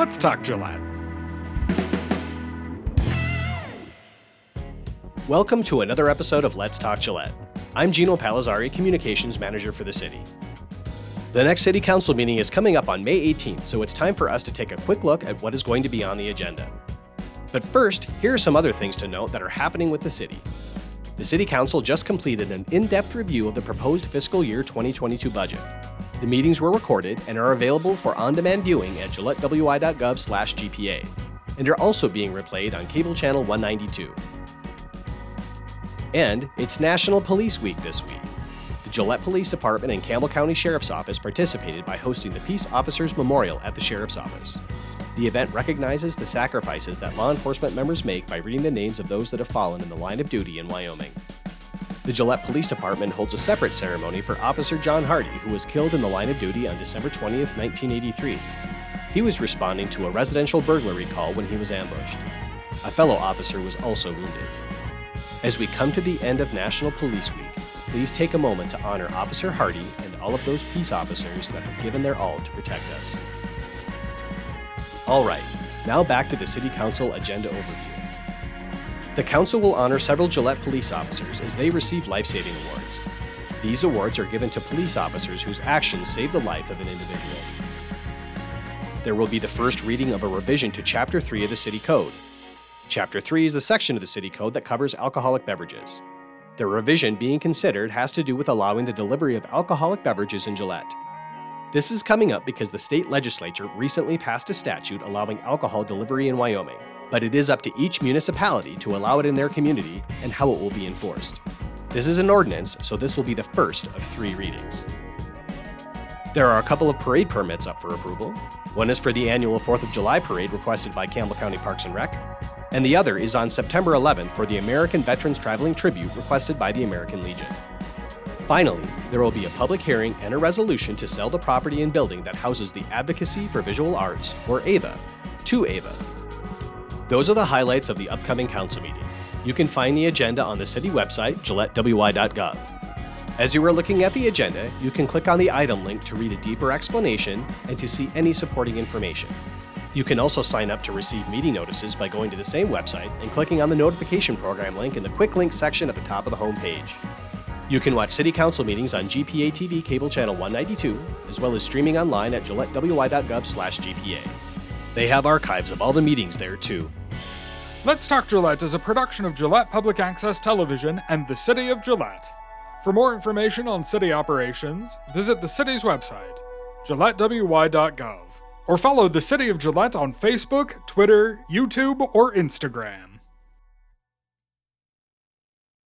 Let's talk Gillette. Welcome to another episode of Let's Talk Gillette. I'm Gino Palazzari, Communications Manager for the city. The next City Council meeting is coming up on May 18th, so it's time for us to take a quick look at what is going to be on the agenda. But first, here are some other things to note that are happening with the city. The City Council just completed an in depth review of the proposed fiscal year 2022 budget. The meetings were recorded and are available for on demand viewing at gillettewy.gov/gpa, and are also being replayed on cable channel 192. And it's National Police Week this week. The Gillette Police Department and Campbell County Sheriff's Office participated by hosting the Peace Officers Memorial at the Sheriff's Office. The event recognizes the sacrifices that law enforcement members make by reading the names of those that have fallen in the line of duty in Wyoming. The Gillette Police Department holds a separate ceremony for Officer John Hardy, who was killed in the line of duty on December 20th, 1983. He was responding to a residential burglary call when he was ambushed. A fellow officer was also wounded. As we come to the end of National Police Week, please take a moment to honor Officer Hardy and all of those peace officers that have given their all to protect us. All right, now back to the City Council agenda overview. The Council will honor several Gillette police officers as they receive life saving awards. These awards are given to police officers whose actions save the life of an individual. There will be the first reading of a revision to Chapter 3 of the City Code, Chapter 3 is the section of the City Code that covers alcoholic beverages. The revision being considered has to do with allowing the delivery of alcoholic beverages in Gillette. This is coming up because the state legislature recently passed a statute allowing alcohol delivery in Wyoming, but it is up to each municipality to allow it in their community and how it will be enforced. This is an ordinance, so this will be the first of three readings. There are a couple of parade permits up for approval. One is for the annual 4th of July parade requested by Campbell County Parks and Rec, and the other is on September 11th for the American Veterans Traveling Tribute requested by the American Legion. Finally, there will be a public hearing and a resolution to sell the property and building that houses the Advocacy for Visual Arts, or AVA, to AVA. Those are the highlights of the upcoming council meeting. You can find the agenda on the city website, gillettewy.gov. As you are looking at the agenda, you can click on the item link to read a deeper explanation and to see any supporting information. You can also sign up to receive meeting notices by going to the same website and clicking on the notification program link in the quick links section at the top of the homepage. You can watch City Council meetings on GPA TV cable channel 192, as well as streaming online at gillettewy.gov/gpa. They have archives of all the meetings there too. Let's Talk Gillette is a production of Gillette Public Access Television and the City of Gillette. For more information on city operations, visit the city's website, gillettewy.gov, or follow the City of Gillette on Facebook, Twitter, YouTube, or Instagram.